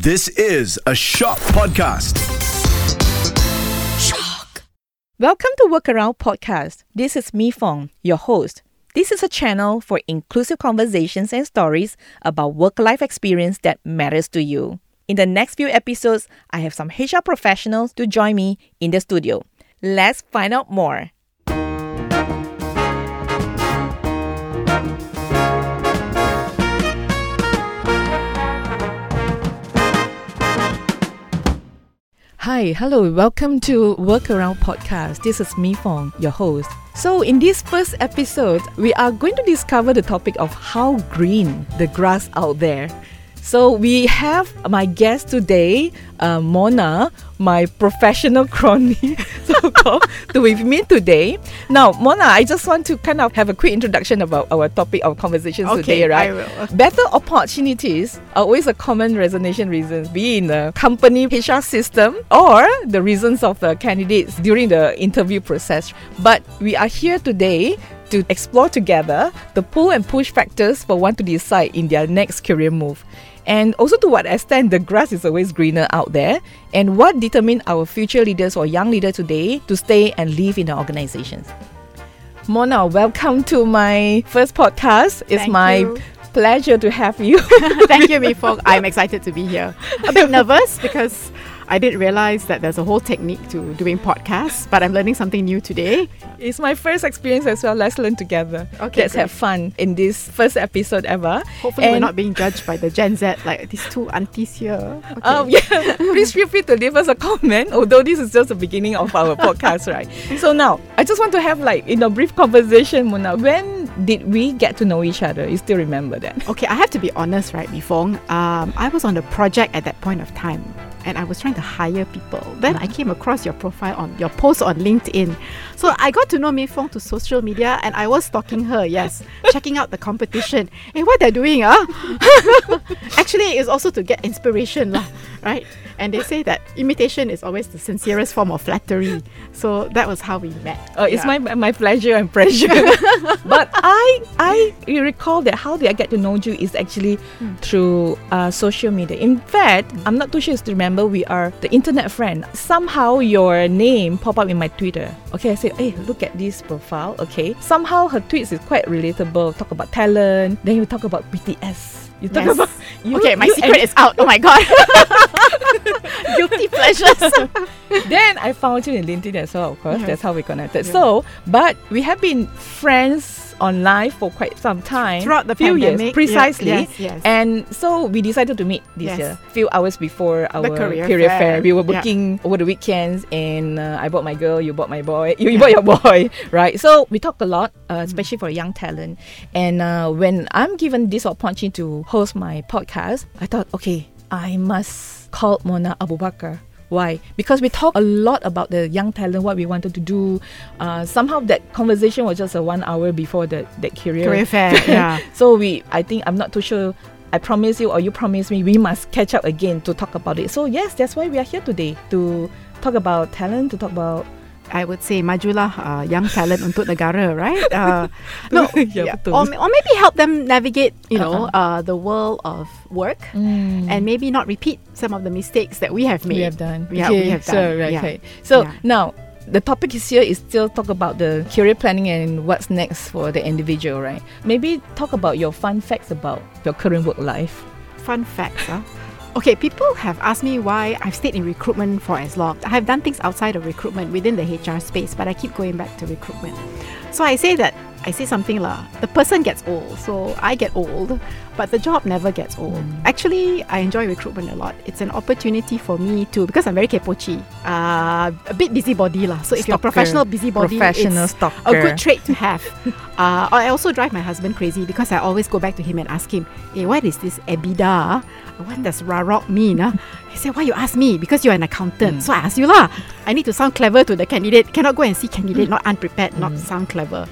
This is a Shock Podcast. Shock. Welcome to Workaround Podcast. This is Mi Fong, your host. This is a channel for inclusive conversations and stories about work life experience that matters to you. In the next few episodes, I have some HR professionals to join me in the studio. Let's find out more. Hi, hello, welcome to Workaround Podcast. This is Mi Fong, your host. So, in this first episode, we are going to discover the topic of how green the grass out there. So, we have my guest today, uh, Mona, my professional crony, so called, to with me today. Now, Mona, I just want to kind of have a quick introduction about our topic of conversations Okay, today, right? I will. Better opportunities are always a common resignation reasons, be in the company HR system or the reasons of the candidates during the interview process. But we are here today to explore together the pull and push factors for one to decide in their next career move. And also to what extent the grass is always greener out there and what determine our future leaders or young leaders today to stay and live in the organizations. Mona, welcome to my first podcast. It's Thank my you. pleasure to have you. Thank you, Mi Fong. I'm excited to be here. A bit nervous because I didn't realize that there's a whole technique to doing podcasts, but I'm learning something new today. it's my first experience as well. Let's learn together. Okay, Let's have fun in this first episode ever. Hopefully, we're not being judged by the Gen Z like these two aunties here. Okay. Oh yeah, please feel free to leave us a comment. Although this is just the beginning of our podcast, right? So now I just want to have like in a brief conversation, Mona. When did we get to know each other? You still remember that? Okay, I have to be honest, right, Mi Fong? Um, I was on the project at that point of time. And I was trying to hire people. Then I came across your profile on your post on LinkedIn. So I got to know Mi Fong to social media and I was stalking her, yes, checking out the competition. Hey, what they're doing, ah? Actually, it's also to get inspiration, lah, right? And they say that imitation is always the sincerest form of flattery. So that was how we met. Uh, it's my my pleasure and pressure. but I I recall that how did I get to know you is actually Hmm. through uh, social media. In fact, I'm not too sure to remember we are the internet friend. Somehow your name pop up in my Twitter. Okay, I said, hey, look at this profile. Okay, somehow her tweets is quite relatable. Talk about talent. Then you talk about BTS. You talk Yes. about you, okay, my secret is out. Oh my god. Guilty pleasures. then I found you in LinkedIn as well, of course. Yes. That's how we connected. Yeah. So, but we have been friends online for quite some time. Throughout the few years, pandemic. precisely. Yeah, yes, yes. And so we decided to meet this Yes. year, few hours before our career fair. fair. We were Yeah. booking over the weekends, and uh, I bought my girl, you bought my boy, you, you bought your boy, right? So we talk a lot, Mm. uh, especially for young talent. And uh, when I'm given this opportunity to host my podcast, I thought, okay, I must call Mona Abu Bakar. Why? Because we talk a lot about the young talent, what we wanted to do. Uh, somehow that conversation was just a one hour before the that career. Career fair. Yeah. So we, I think I'm not too sure. I promise you, or you promise me, we must catch up again to talk about it. So yes, that's why we are here today to talk about talent, to talk about I would say majulah uh, young talent untuk negara, right? Uh, no, yeah. betul. or, or maybe help them navigate, you know, Uh-uh. uh, the world of work Mm. and maybe not repeat some of the mistakes that we have made. we have done. Yeah, we have So, done. right, Yeah. okay. So Yeah. now the topic is here is still talk about the career planning and what's next for the individual, right? Maybe talk about your fun facts about your current work life. Fun facts, huh? Okay, people have asked me why I've stayed in recruitment for as long. I have done things outside of recruitment within the HR space, but I keep going back to recruitment. So I say that I say something lah. The person gets old, so I get old, but the job never gets old. Actually, I enjoy recruitment a lot. It's an opportunity for me to because I'm very kepochi, uh, a bit busybody lah. So if you're a professional busybody, Professional it's stalker. a good trait to have. uh, I also drive my husband crazy because I always go back to him and ask him, "Hey, what is this EBITDA? What does rarok mean?" ah?" He said, "Why you ask me? Because you're an accountant. So I ask you lah. I need to sound clever to the candidate. Cannot go and see candidate not unprepared, not sound clever."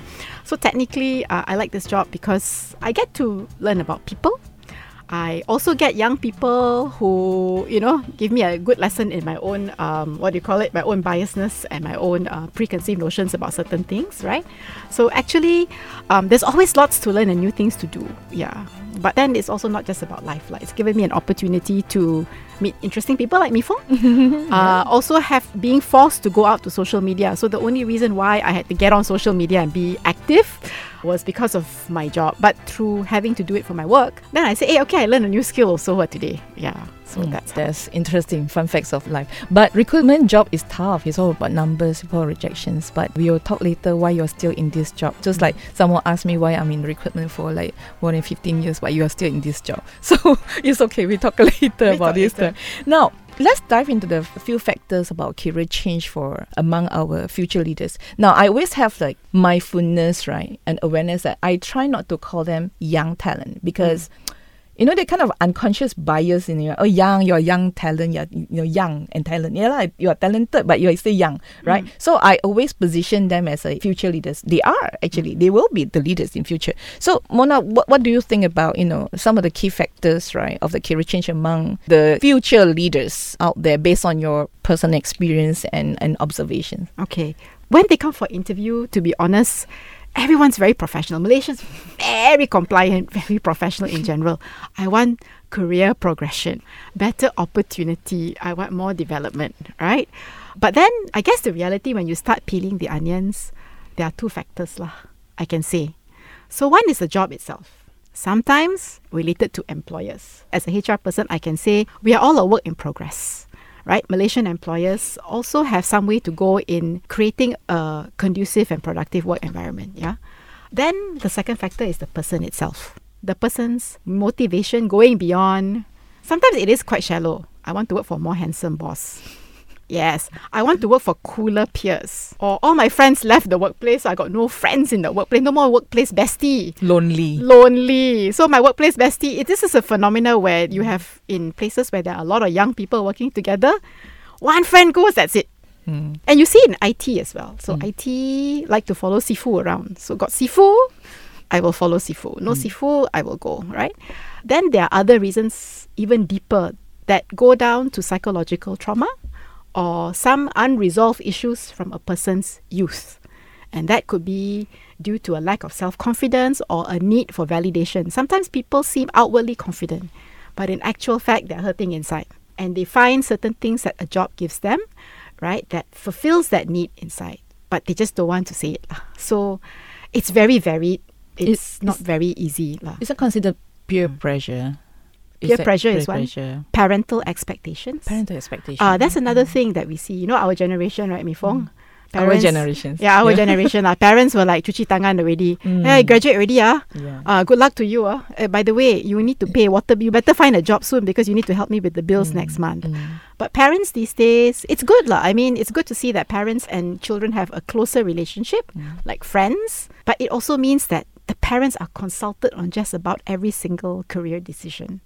So technically, uh, I like this job because I get to learn about people. I also get young people who, you know, give me a good lesson in my own, um, what do you call it, my own biasness and my own uh, preconceived notions about certain things, right? So actually, um, there's always lots to learn and new things to do. Yeah. But then it's also not just about life. Like it's given me an opportunity to meet interesting people like Mifong. uh, also have being forced to go out to social media. So the only reason why I had to get on social media and be active was because of my job. But through having to do it for my work, then I say, hey, okay, I learned a new skill also uh, today. Yeah. So Mm, that's that's interesting fun facts of life. But recruitment job is tough. It's all about numbers, people rejections. But we will talk later why you're still in this job. Just like someone asked me why I'm in recruitment for like more than 15 years, but you are still in this job. So it's okay. We talk later We about talk this. later. Now let's dive into the few factors about career change for among our future leaders. Now, I always have like mindfulness, right, and awareness that I try not to call them young talent because. You know, they kind of unconscious bias in you. Oh, young, you're young talent. You're you know young and talent. Yeah, like, you're talented, but you're still young, right? Mm. So I always position them as a future leaders. They are actually. They will be the leaders in future. So Mona, what, what do you think about you know some of the key factors, right, of the career change among the future leaders out there based on your personal experience and and observations? Okay. When they come for interview, to be honest, everyone's very professional. Malaysians very compliant, very professional in general. I want career progression, better opportunity. I want more development, right? But then I guess the reality when you start peeling the onions, there are two factors lah, I can say. So one is the job itself. Sometimes related to employers. As a HR person, I can say we are all a work in progress right? Malaysian employers also have some way to go in creating a conducive and productive work environment. Yeah. Then the second factor is the person itself. The person's motivation going beyond. Sometimes it is quite shallow. I want to work for a more handsome boss. Yes, I want to work for cooler peers. Or all my friends left the workplace, so I got no friends in the workplace. No more workplace bestie Lonely. lonely. So my workplace bestie, it, this is a phenomenon where you have in places where there are a lot of young people working together, one friend goes, that's it. Mm. And you see in IT as well. So IT like to follow Sifu around. So got Sifu, I will follow Sifu. No Sifu, I will go, right? Then there are other reasons even deeper that go down to psychological trauma or some unresolved issues from a person's youth. And that could be due to a lack of self confidence or a need for validation. Sometimes people seem outwardly confident, but in actual fact, they're hurting inside. And they find certain things that a job gives them, right, that fulfills that need inside, but they just don't want to say it. So it's very varied. It's It- not very easy. Is it considered peer mm. pressure? Peer pressure is one. pressure? Parental expectations. Parental expectations. Uh, that's another thing that we see. You know, our generation, right, Mifong? our generations. Yeah, our generation. Our parents were like, cuci tangan already. Mm. Hey, graduate already, ah. Yeah. Uh, good luck to you. Uh. Uh, by the way, you need to pay water. bill. You better find a job soon because you need to help me with the bills next month. Mm. But parents these days, it's good lah. I mean, it's good to see that parents and children have a closer relationship, Mm. like friends. But it also means that the parents are consulted on just about every single career decision.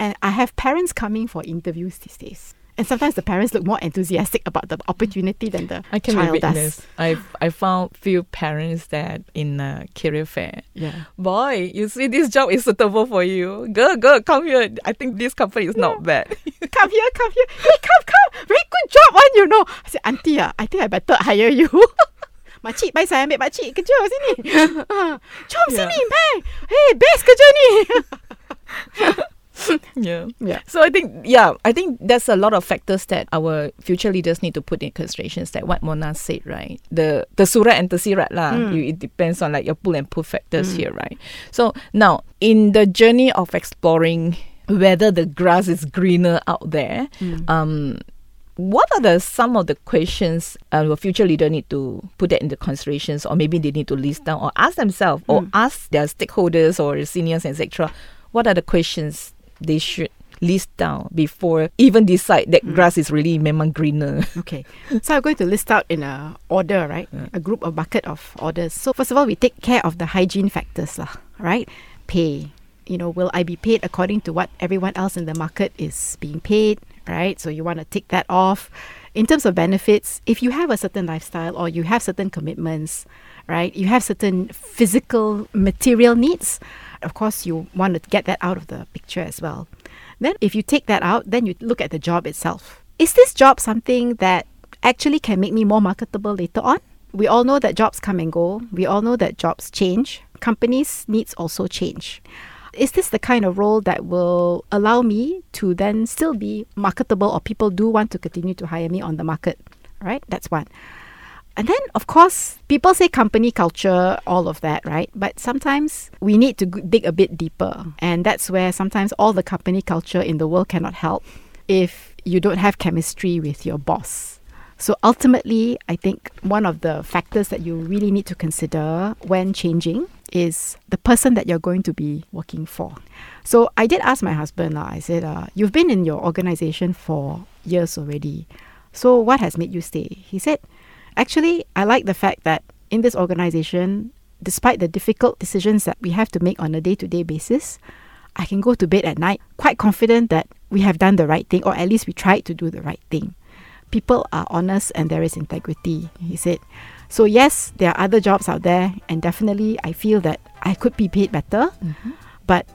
And I have parents coming for interviews these days. And sometimes the parents look more enthusiastic about the opportunity than the I can child witness. does. I've I found few parents that in a career fair. Yeah. Boy, you see this job is suitable for you. Girl, girl, come here. I think this company is not bad. come here, come here. Hey, come, come. Very good job one, you know. I said, Auntie, ah, I think I better hire you. Makcik, baik saya ambil makcik kerja sini. Jom Yeah. sini, baik. Hey, best kerja ni. yeah. yeah. So I think yeah, I think there's a lot of factors that our future leaders need to put in considerations that what Mona said, right? The the surat and tersirat lah. Mm. You, it depends on like your pull and pull factors here, right? So now in the journey of exploring whether the grass is greener out there, Mm. um what are the some of the questions uh, a future leader need to put that into considerations or maybe they need to list down or ask themselves or ask their stakeholders or seniors etc what are the questions they should list down before even decide that mm. grass is really memang greener Okay. So I'm going to list out in a order, right? A group, a bucket of orders. So first of all, we take care of the hygiene factors, lah, right? Pay. You know, will I be paid according to what everyone else in the market is being paid, right? So you want to tick that off. In terms of benefits, if you have a certain lifestyle or you have certain commitments, right? You have certain physical material needs. Of course, you want to get that out of the picture as well. Then, if you take that out, then you look at the job itself. Is this job something that actually can make me more marketable later on? We all know that jobs come and go. We all know that jobs change. Companies' needs also change. Is this the kind of role that will allow me to then still be marketable or people do want to continue to hire me on the market? Right? That's one. And then, of course, people say company culture, all of that, right? But sometimes we need to dig a bit deeper. And that's where sometimes all the company culture in the world cannot help if you don't have chemistry with your boss. So ultimately, I think one of the factors that you really need to consider when changing is the person that you're going to be working for. So I did ask my husband, uh, I said, uh, You've been in your organization for years already. So what has made you stay? He said, Actually, I like the fact that in this organization, despite the difficult decisions that we have to make on a day to day basis, I can go to bed at night quite confident that we have done the right thing, or at least we tried to do the right thing. People are honest and there is integrity, he said. So, yes, there are other jobs out there, and definitely I feel that I could be paid better. Mm-hmm. But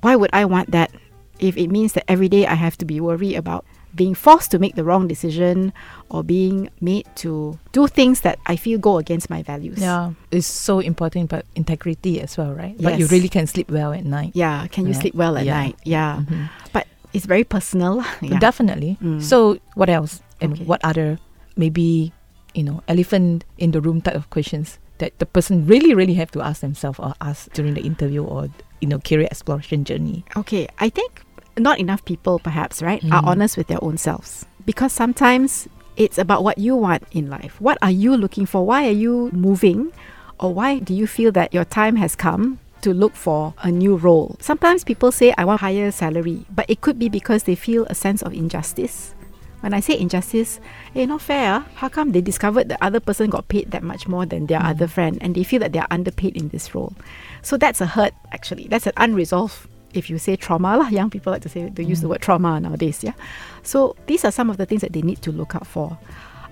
why would I want that if it means that every day I have to be worried about being forced to make the wrong decision or being made to do things that I feel go against my values? Yeah, it's so important, but integrity as well, right? But you really can sleep well at night. Yeah, can you Right. sleep well at Yeah. night? Yeah. Mhm. But it's very personal. yeah. Definitely. Mm. So, what else? And Okay. what other maybe you know elephant in the room type of questions that the person really, really have to ask themselves or ask during the interview or you know career exploration journey? Okay, I think not enough people, perhaps, right, are Mm. honest with their own selves. Because sometimes it's about what you want in life. What are you looking for? Why are you moving? Or why do you feel that your time has come to look for a new role? Sometimes people say, I want higher salary, but it could be because they feel a sense of injustice. When I say injustice, eh, not fair. How come they discovered the other person got paid that much more than their other friend and they feel that they are underpaid in this role? So that's a hurt, actually. That's an unresolved, if you say trauma, lah. young people like to say, to use the mm. word trauma nowadays, yeah? So these are some of the things that they need to look out for.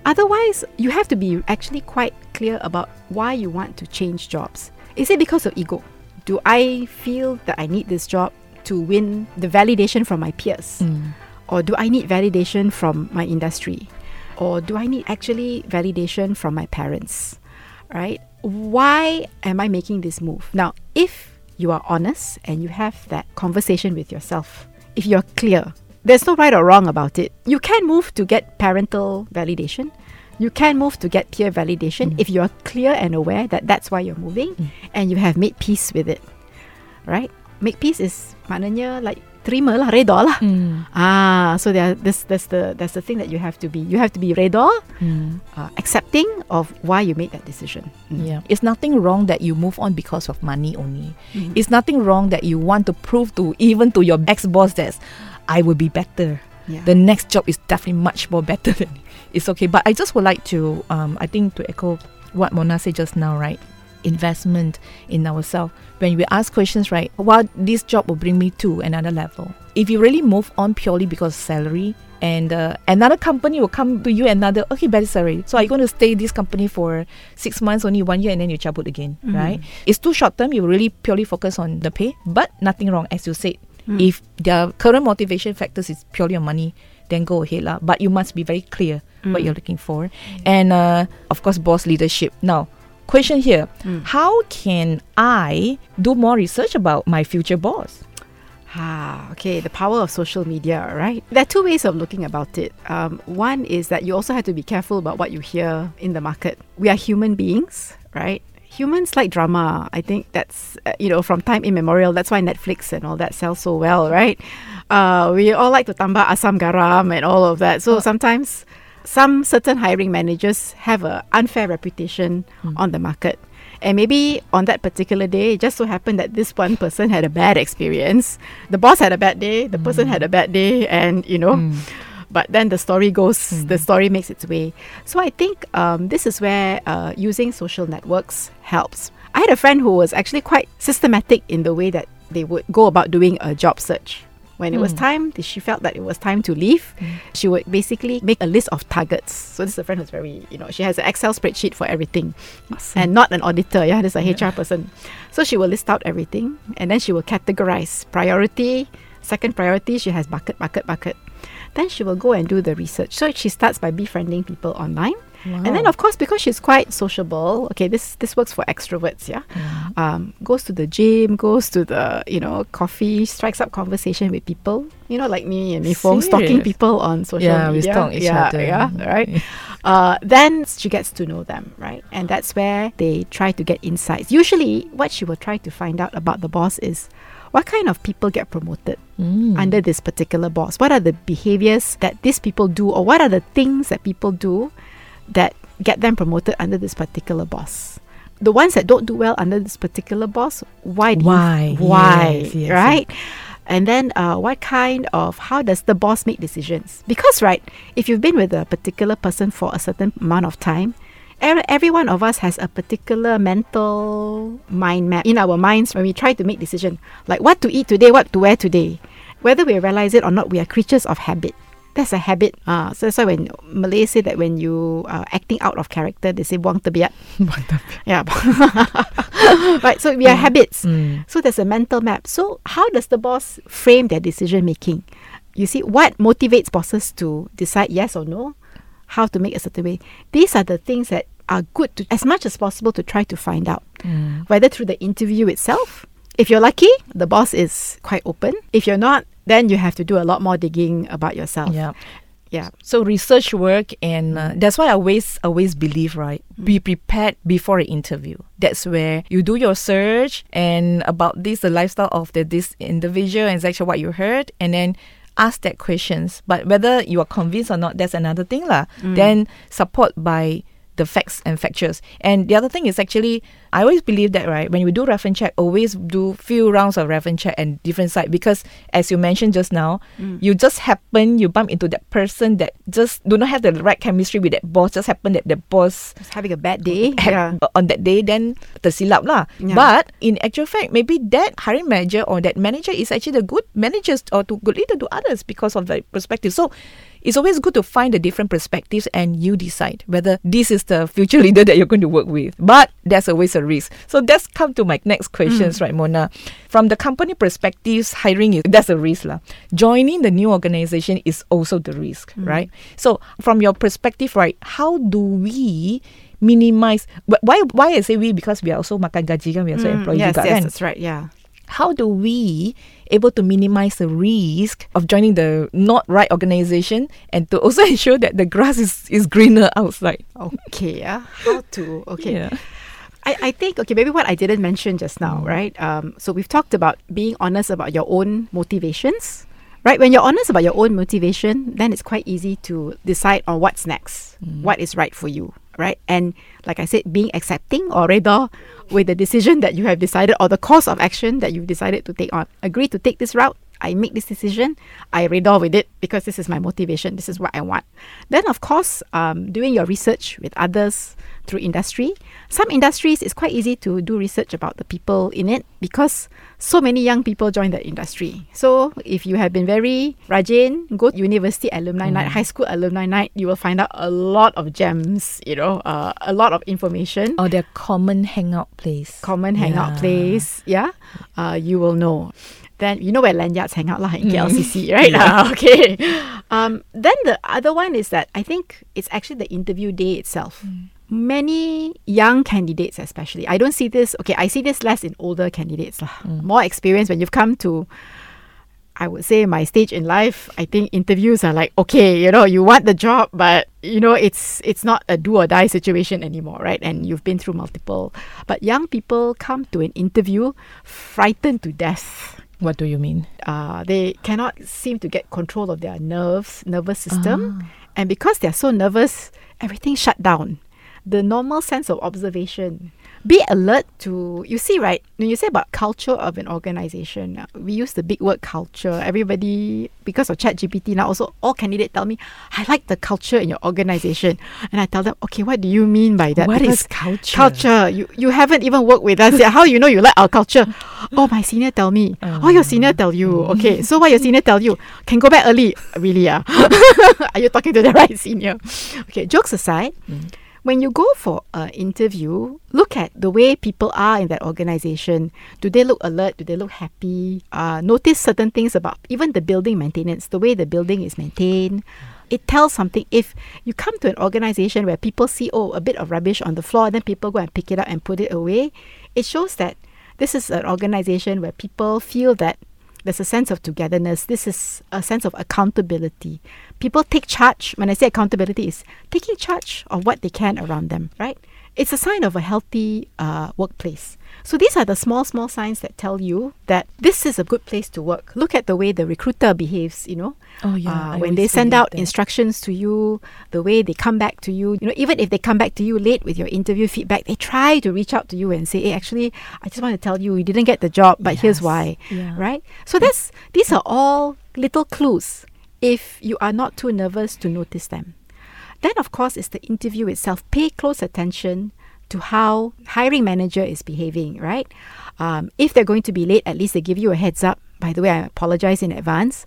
Otherwise, you have to be actually quite clear about why you want to change jobs. Is it because of ego? Do I feel that I need this job to win the validation from my peers? Mm. Or do I need validation from my industry? Or do I need actually validation from my parents? Right? Why am I making this move? Now, if you are honest and you have that conversation with yourself, if you're clear, there's no right or wrong about it. You can move to get parental validation. You can move to get peer validation mm. if you are clear and aware that that's why you're moving mm. and you have made peace with it. Right? Make peace is maknanya like terima lah, reda lah. Ah, so there, this that's the that's the thing that you have to be. You have to be reda, uh, accepting of why you made that decision. Mm. Yeah, it's nothing wrong that you move on because of money only. Mm-hmm. It's nothing wrong that you want to prove to even to your ex boss that I will be better. Yeah. The next job is definitely much more better than it's okay. But I just would like to, um, I think to echo what Mona said just now, right? Investment in ourselves. When we ask questions, right? What this job will bring me to another level. If you really move on purely because of salary, and uh, another company will come to you another okay better salary. So are you going to stay this company for six months, only one year, and then you chabut again, right? It's too short term. You really purely focus on the pay, but nothing wrong as you said. If their current motivation factors is purely on money, then go ahead lah. But you must be very clear what you're looking for, and uh, of course, boss leadership. Now, question here: How can I do more research about my future boss? Ah, okay. The power of social media, right? There are two ways of looking about it. Um, one is that you also have to be careful about what you hear in the market. We are human beings, right? Humans like drama. I think that's, uh, you know, from time immemorial. That's why Netflix and all that sells so well, right? Uh, we all like to tambah asam garam and all of that. So sometimes some certain hiring managers have an unfair reputation on the market. And maybe on that particular day, it just so happened that this one person had a bad experience. The boss had a bad day, the person had a bad day, and you know, but then the story goes, the story makes its way. So I think um, this is where uh, using social networks helps. I had a friend who was actually quite systematic in the way that they would go about doing a job search. When it was hmm. time, she felt that it was time to leave. Hmm. She would basically make a list of targets. So this is a friend who's very, you know, she has an Excel spreadsheet for everything, and not an auditor. Yeah, this is a HR person. So she will list out everything, and then she will categorize priority. Second priority, she has bucket, bucket, bucket. Then she will go and do the research. So she starts by befriending people online. And then, of course, because she's quite sociable, okay, this this works for extroverts, yeah. Um, goes to the gym, goes to the you know coffee, strikes up conversation with people. You know, like me and Mi Fong stalking people on social Yeah, we stalk each yeah, other. Yeah, right. uh, then she gets to know them, right, and that's where they try to get insights. Usually, what she will try to find out about the boss is. What kind of people get promoted Mm. under this particular boss? What are the behaviors that these people do, or what are the things that people do that get them promoted under this particular boss? The ones that don't do well under this particular boss, why? do you- Why? why? Yes, yes, right? And then, uh, what kind of how does the boss make decisions? Because, right, if you've been with a particular person for a certain amount of time, every, every one of us has a particular mental mind map in our minds when we try to make decision, like what to eat today, what to wear today. Whether we realize it or not, we are creatures of habit. That's a habit. Uh, so that's why when Malay say that when you are acting out of character, they say buang tebiat. Yeah. right. So we are habits. Mm. So there's a mental map. So how does the boss frame their decision making? You see, what motivates bosses to decide yes or no? How to make a certain way? These are the things that are good to, as much as possible, to try to find out. Mm. Whether through the interview itself. If you're lucky, the boss is quite open. If you're not, then you have to do a lot more digging about yourself. Yeah. Yeah. So research work, and uh, mm. that's why I always always believe, right? Be mm. prepared before an interview. That's where you do your search and about this, the lifestyle of the this individual, and exactly what you heard, and then ask that questions. But whether you are convinced or not, that's another thing, lah. Mm. Then support by the facts and factures. And the other thing is actually, I always believe that, right? When you do reference check, always do few rounds of reference check and different side because, as you mentioned just now, mm. you just happen you bump into that person that just do not have the right chemistry with that boss. Just happen that the boss Just having a bad day. had Yeah. on that day, then tersilap lah. Yeah. But in actual fact, maybe that hiring manager or that manager is actually the good managers or to good leader to others because of the perspective. So it's always good to find the different perspectives and you decide whether this is the future leader that you're going to work with. But there's always a risk. So that's come to my next questions, right, Mona? From the company perspectives, hiring is that's a risk. lah. Joining the new organization is also the risk, right? So from your perspective, right, how do we minimize wh- why why I say we because we are also makan gaji kan we are also Mm, employee yes, juga yes, kan that's right. Yeah. How do we able to minimize the risk of joining the not right organization and to also ensure that the grass is, is greener outside Okay. Yeah. How to? Okay. yeah I, I think okay maybe what I didn't mention just now mm. right um, so we've talked about being honest about your own motivations right when you're honest about your own motivation then it's quite easy to decide on what's next mm. what is right for you right? And like I said being accepting or rather with the decision that you have decided or the course of action that you've decided to take on. Agree to take this route I make this decision, I read with it because this is my motivation, this is what I want. Then, of course, um, doing your research with others through industry. Some industries, it's quite easy to do research about the people in it because so many young people join that industry. So, if you have been very rajin, go to university alumni night, high school alumni night, you will find out a lot of gems, you know, uh, a lot of information or their common hangout place common hangout Yeah. place, yeah, uh, you will know. Then you know where lanyards hang out lah in Mm. KLCC, right? Ah, okay. Um, then the other one is that I think it's actually the interview day itself. Mm. Many young candidates, especially, I don't see this. Okay, I see this less in older candidates lah. Mm. More experience when you've come to. I would say my stage in life, I think interviews are like, okay, you know, you want the job, but you know, it's it's not a do or die situation anymore, right? And you've been through multiple. But young people come to an interview frightened to death. What do you mean Uh, they cannot seem to get control of their nerves, nervous system. And because they're so nervous, everything shut down. The normal sense of observation. Be alert to, you see, right? When you say about culture of an organization, uh, we use the big word culture. Everybody, because of ChatGPT now, also all candidates tell me, I like the culture in your organization. And I tell them, okay, what do you mean by that? What is Because culture? Culture. You, you haven't even worked with us yet. How you know you like our culture? Oh, my senior tell me. Oh, your senior tell you. Okay, so what your senior tell you? Can go back early. Really, ah? Are you talking to the right senior? Okay, jokes aside, when you go for an interview, look at the way people are in that organization. Do they look alert? Do they look happy? Uh, notice certain things about even the building maintenance, the way the building is maintained. It tells something. If you come to an organization where people see, oh, a bit of rubbish on the floor, then people go and pick it up and put it away, it shows that this is an organization where people feel that there's a sense of togetherness. This is a sense of accountability. People take charge. When I say accountability, is taking charge of what they can around them, right? It's a sign of a healthy uh, workplace. So these are the small, small signs that tell you that this is a good place to work. Look at the way the recruiter behaves, you know. Oh, yeah, Uh, when they send out that. instructions to you, the way they come back to you, you know, even if they come back to you late with your interview feedback, they try to reach out to you and say, "Hey, actually, I just want to tell you, you didn't get the job, but here's why." Yeah. Right? So that's these are all little clues if you are not too nervous to notice them. Then, of course, is the interview itself. Pay close attention to how hiring manager is behaving, right? Um, if they're going to be late, at least they give you a heads up. By the way, I apologize in advance.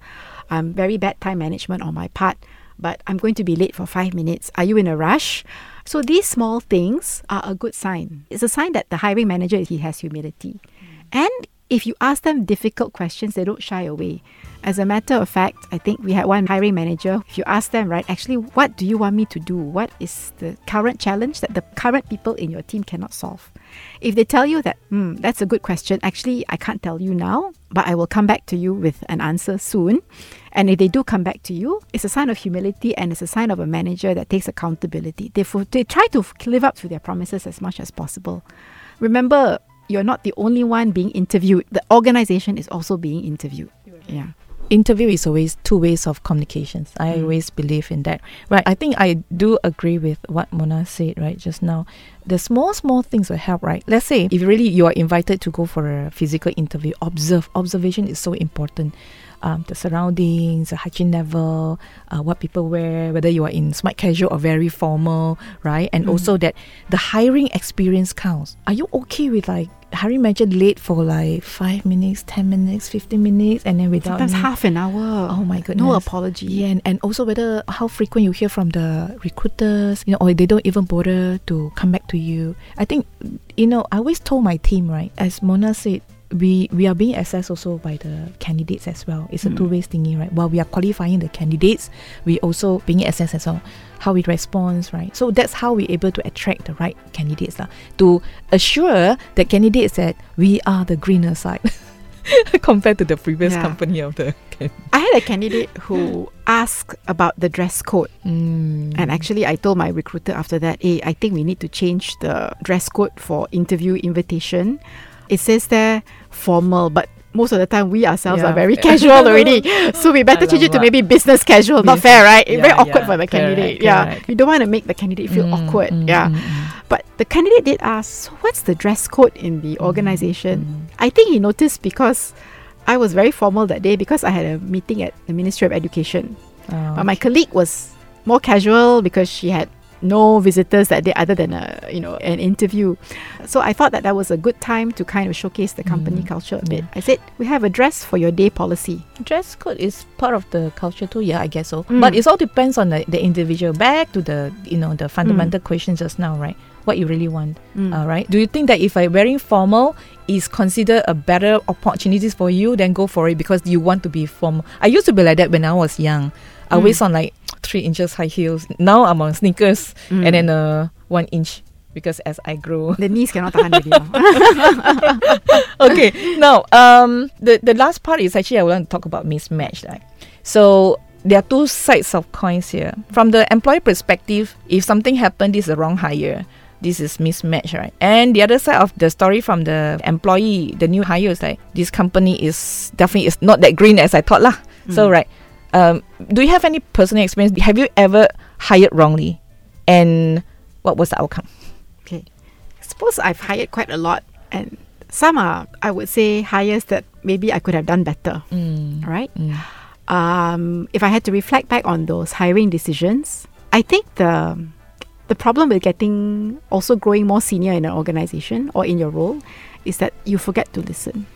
I'm um, very bad time management on my part, but I'm going to be late for five minutes. Are you in a rush? So these small things are a good sign. It's a sign that the hiring manager he has humility, and if you ask them difficult questions, they don't shy away. As a matter of fact, I think we had one hiring manager. If you ask them, right, actually, what do you want me to do? What is the current challenge that the current people in your team cannot solve? If they tell you that, hmm, that's a good question, actually, I can't tell you now, but I will come back to you with an answer soon. And if they do come back to you, it's a sign of humility and it's a sign of a manager that takes accountability. They, fo- they try to f- live up to their promises as much as possible. Remember, you're not the only one being interviewed. The organization is also being interviewed. Yeah. interview is always two ways of communications. I Mm. always believe in that. Right. I think I do agree with what Mona said, right, just now. The small, small things will help, right? Let's say if really you are invited to go for a physical interview, observe. Observation is so important. Um, the surroundings, the hygiene level, uh, what people wear, whether you are in smart casual or very formal, right? And Mm. also that the hiring experience counts. Are you okay with like hiring manager late for like five minutes, ten minutes, fifteen minutes, and then without Sometimes any- half an hour. Oh my goodness! No apology. Yeah, and, and also whether how frequent you hear from the recruiters, you know, or they don't even bother to come back to you. I think, you know, I always told my team, right, as Mona said, we we are being assessed also by the candidates as well. It's a Mm. two ways thingy, right? While we are qualifying the candidates, we also being assessed as well. How we respond, right? So that's how we're able to attract the right candidates, lah. To assure the candidates that we are the greener side compared to the previous Yeah. company of the. I had a candidate who asked about the dress code. Mm. And actually, I told my recruiter after that, hey, I think we need to change the dress code for interview invitation. It says there formal, but most of the time we ourselves Yeah. are very casual already. So we better change it to maybe business casual. Not fair, right? yeah, very awkward yeah, for the candidate. correct, yeah. correct. You don't want to make the candidate feel Mm, awkward. mm, yeah. mm, mm. But the candidate did ask, so what's the dress code in the organization? Mm. I think he noticed because I was very formal that day because I had a meeting at the Ministry of Education. Oh, But my colleague was more casual because she had no visitors that day other than a you know an interview. So I thought that that was a good time to kind of showcase the company Mm, culture a bit. yeah. I said we have a dress for your day policy. dress code is part of the culture too. Yeah, I guess so. Mm. But it all depends on the, the individual. Back to the you know the fundamental question just now, right? What you really want, Mm. all right? Do you think that if I wearing formal is considered a better opportunities for you, then go for it because you want to be formal. I used to be like that when I was young. I Mm. always on like three inches high heels. Now I'm on sneakers Mm. and then uh one inch because as I grow. the knees cannot tahan already. now. okay. Now, um, the the last part is actually I want to talk about mismatch, right? So there are two sides of coins here. From the employee perspective, if something happened, this is the wrong hire. This is mismatch, right? And the other side of the story from the employee, the new hire is like this company is definitely is not that green as I thought lah. So Mm. right, um, do you have any personal experience? Have you ever hired wrongly, and what was the outcome? Okay. Suppose I've hired quite a lot and some are I would say hires that maybe I could have done better. Mm. Right? Mm. um, if I had to reflect back on those hiring decisions, I think the the problem with getting also growing more senior in an organization or in your role is that you forget to listen.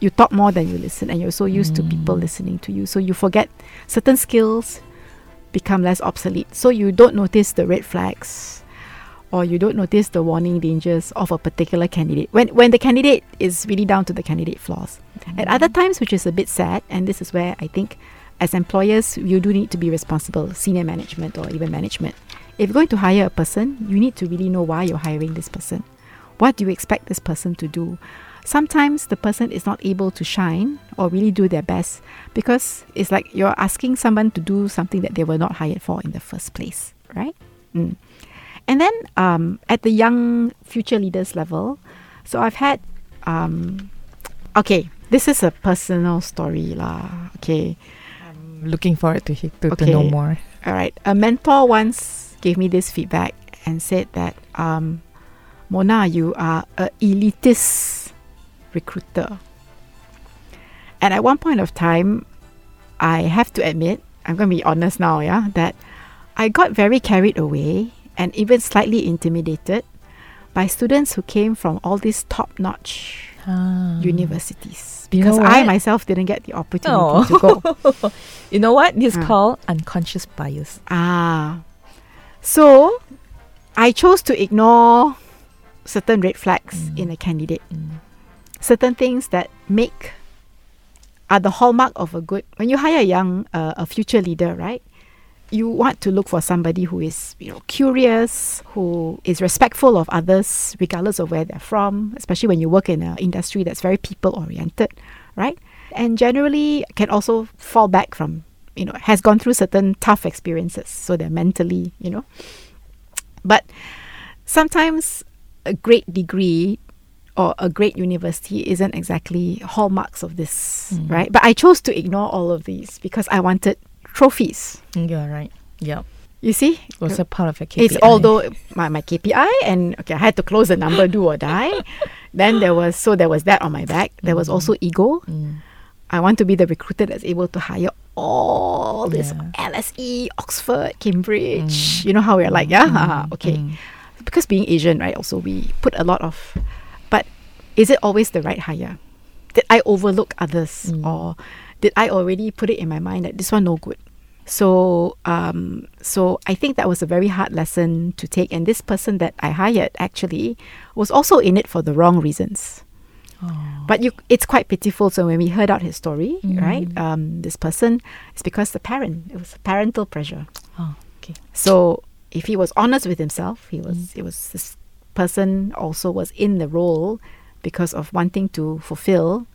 You talk more than you listen, and you're so used to people Mm. listening to you, so you forget certain skills become less obsolete. So you don't notice the red flags, or you don't notice the warning dangers of a particular candidate when when the candidate is really down to the candidate flaws. At other times, which is a bit sad, and this is where I think as employers, you do need to be responsible, senior management or even management. If you're going to hire a person, you need to really know why you're hiring this person. What do you expect this person to do? Sometimes the person is not able to shine or really do their best because it's like you're asking someone to do something that they were not hired for in the first place, right? Mm. And then um, at the young future leaders level, so I've had, um, okay, this is a personal story lah. Okay, Looking forward to he- to, to know more. all right. A mentor once gave me this feedback and said that, um, Mona, you are a elitist recruiter. And at one point of time, I have to admit, I'm going to be honest now, yeah, that I got very carried away and even slightly intimidated by students who came from all these top-notch Ah. universities You know because I myself didn't get the opportunity Oh. to go. You know what? This is Ah. called unconscious bias. Ah. So I chose to ignore certain red flags in a candidate. Certain things that make are the hallmark of a good when you hire a young uh, a future leader, right? You want to look for somebody who is, you know, curious, who is respectful of others regardless of where they're from, especially when you work in an industry that's very people oriented, right? And generally can also fall back from, you know, has gone through certain tough experiences, so they're mentally, you know. But sometimes a great degree or a great university isn't exactly hallmarks of this, Mm. right? But I chose to ignore all of these because I wanted trophies. Mm, You're right. Yeah. You see? It was a part of a KPI. It's although my, my KPI and okay, I had to close the number, do or die. then there was so there was that on my back. There was also ego. Mm. I want to be the recruiter that's able to hire all this Yeah. LSE, Oxford, Cambridge. You know how we're like, yeah, haha, okay. mm. Because being Asian, right? Also, we put a lot of. Is it always the right hire? Did I overlook others, Mm. or did I already put it in my mind that this one no good? So, um, so I think that was a very hard lesson to take. And this person that I hired actually was also in it for the wrong reasons. Oh. But you, it's quite pitiful. So when we heard out his story, Mm. right? Um, this person, it's because the parent, it was parental pressure. Oh, okay. So if he was honest with himself, he was. Mm. It was this person also was in the role because of wanting to fulfill.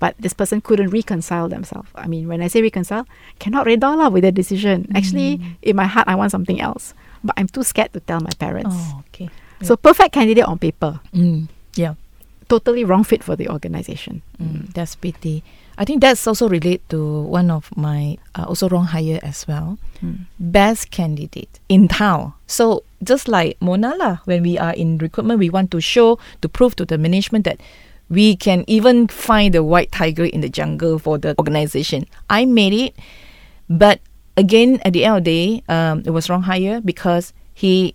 But this person couldn't reconcile themselves. I mean, when I say reconcile, cannot reda lah with the decision. Actually, Mm. in my heart, I want something else. But I'm too scared to tell my parents. Oh, okay. So perfect candidate on paper, Mm. Yeah. totally wrong fit for the organization. Mm, that's pity. I think that's also relate to one of my uh, also wrong hire as well. Mm. Best candidate in town. So just like Mona lah, when we are in recruitment, we want to show to prove to the management that we can even find the white tiger in the jungle for the organization. I made it, but again at the end of the day, um, it was wrong hire because he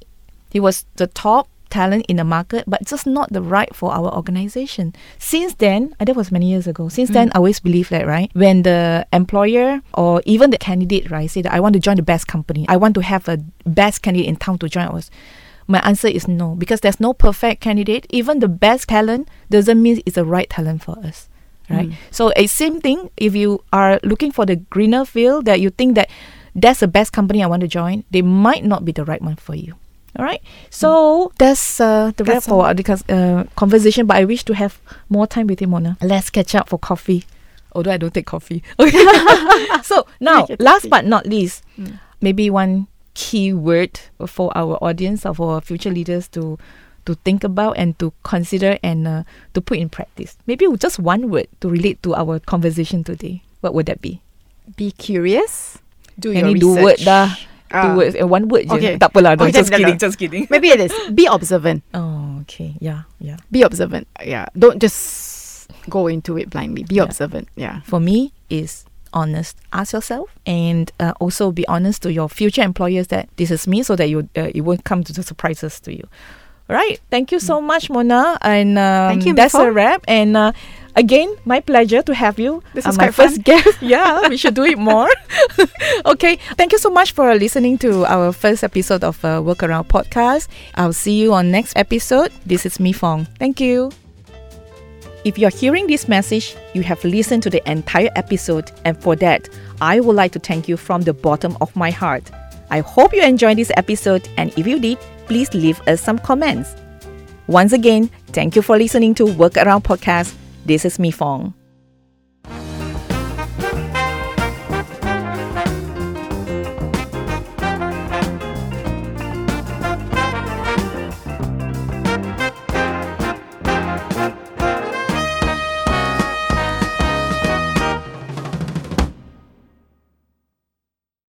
he was the top talent in the market, but just not the right for our organization. Since then, that was many years ago. Since then, I always believe that right when the employer or even the candidate right say that I want to join the best company, I want to have a best candidate in town to join us. My answer is no because there's no perfect candidate. Even the best talent doesn't mean it's the right talent for us. Right. Mm. So a same thing if you are looking for the greener field that you think that that's the best company I want to join, they might not be the right one for you. All right. So that's uh, the wrap That's all. for our uh, conversation. But I wish to have more time with you, Mona. Let's catch up for coffee. Although I don't take coffee. Okay. so now, last but not least, Mm. maybe one key word for our audience or for future leaders to to think about and to consider and uh, to put in practice. Maybe just one word to relate to our conversation today. What would that be? Be curious. Do Any your word research. dah. Ah. Two words, uh, one word je. okay. Tak apalah, no, Okay, just kidding, just kidding. Maybe it is. Be observant. Oh, okay. Yeah, yeah. Be observant. Yeah. Don't just go into it blindly. Be Yeah. observant. Yeah. For me, is honest. Ask yourself, and uh, also be honest to your future employers that this is me, so that you uh, it won't come to the surprises to you. All right. Thank you so much, Mona. And um, Thank you, That's a wrap. And uh, again, my pleasure to have you. This uh, is my first guest. yeah, we should do it more. okay. Thank you so much for listening to our first episode of uh, Workaround Podcast. I'll see you on next episode. This is Mi Fong. Thank you. If you're hearing this message, you have listened to the entire episode, and for that, I would like to thank you from the bottom of my heart. I hope you enjoyed this episode, and if you did, please leave us some comments. Once again, thank you for listening to Workaround Podcast. This is Mi Fong.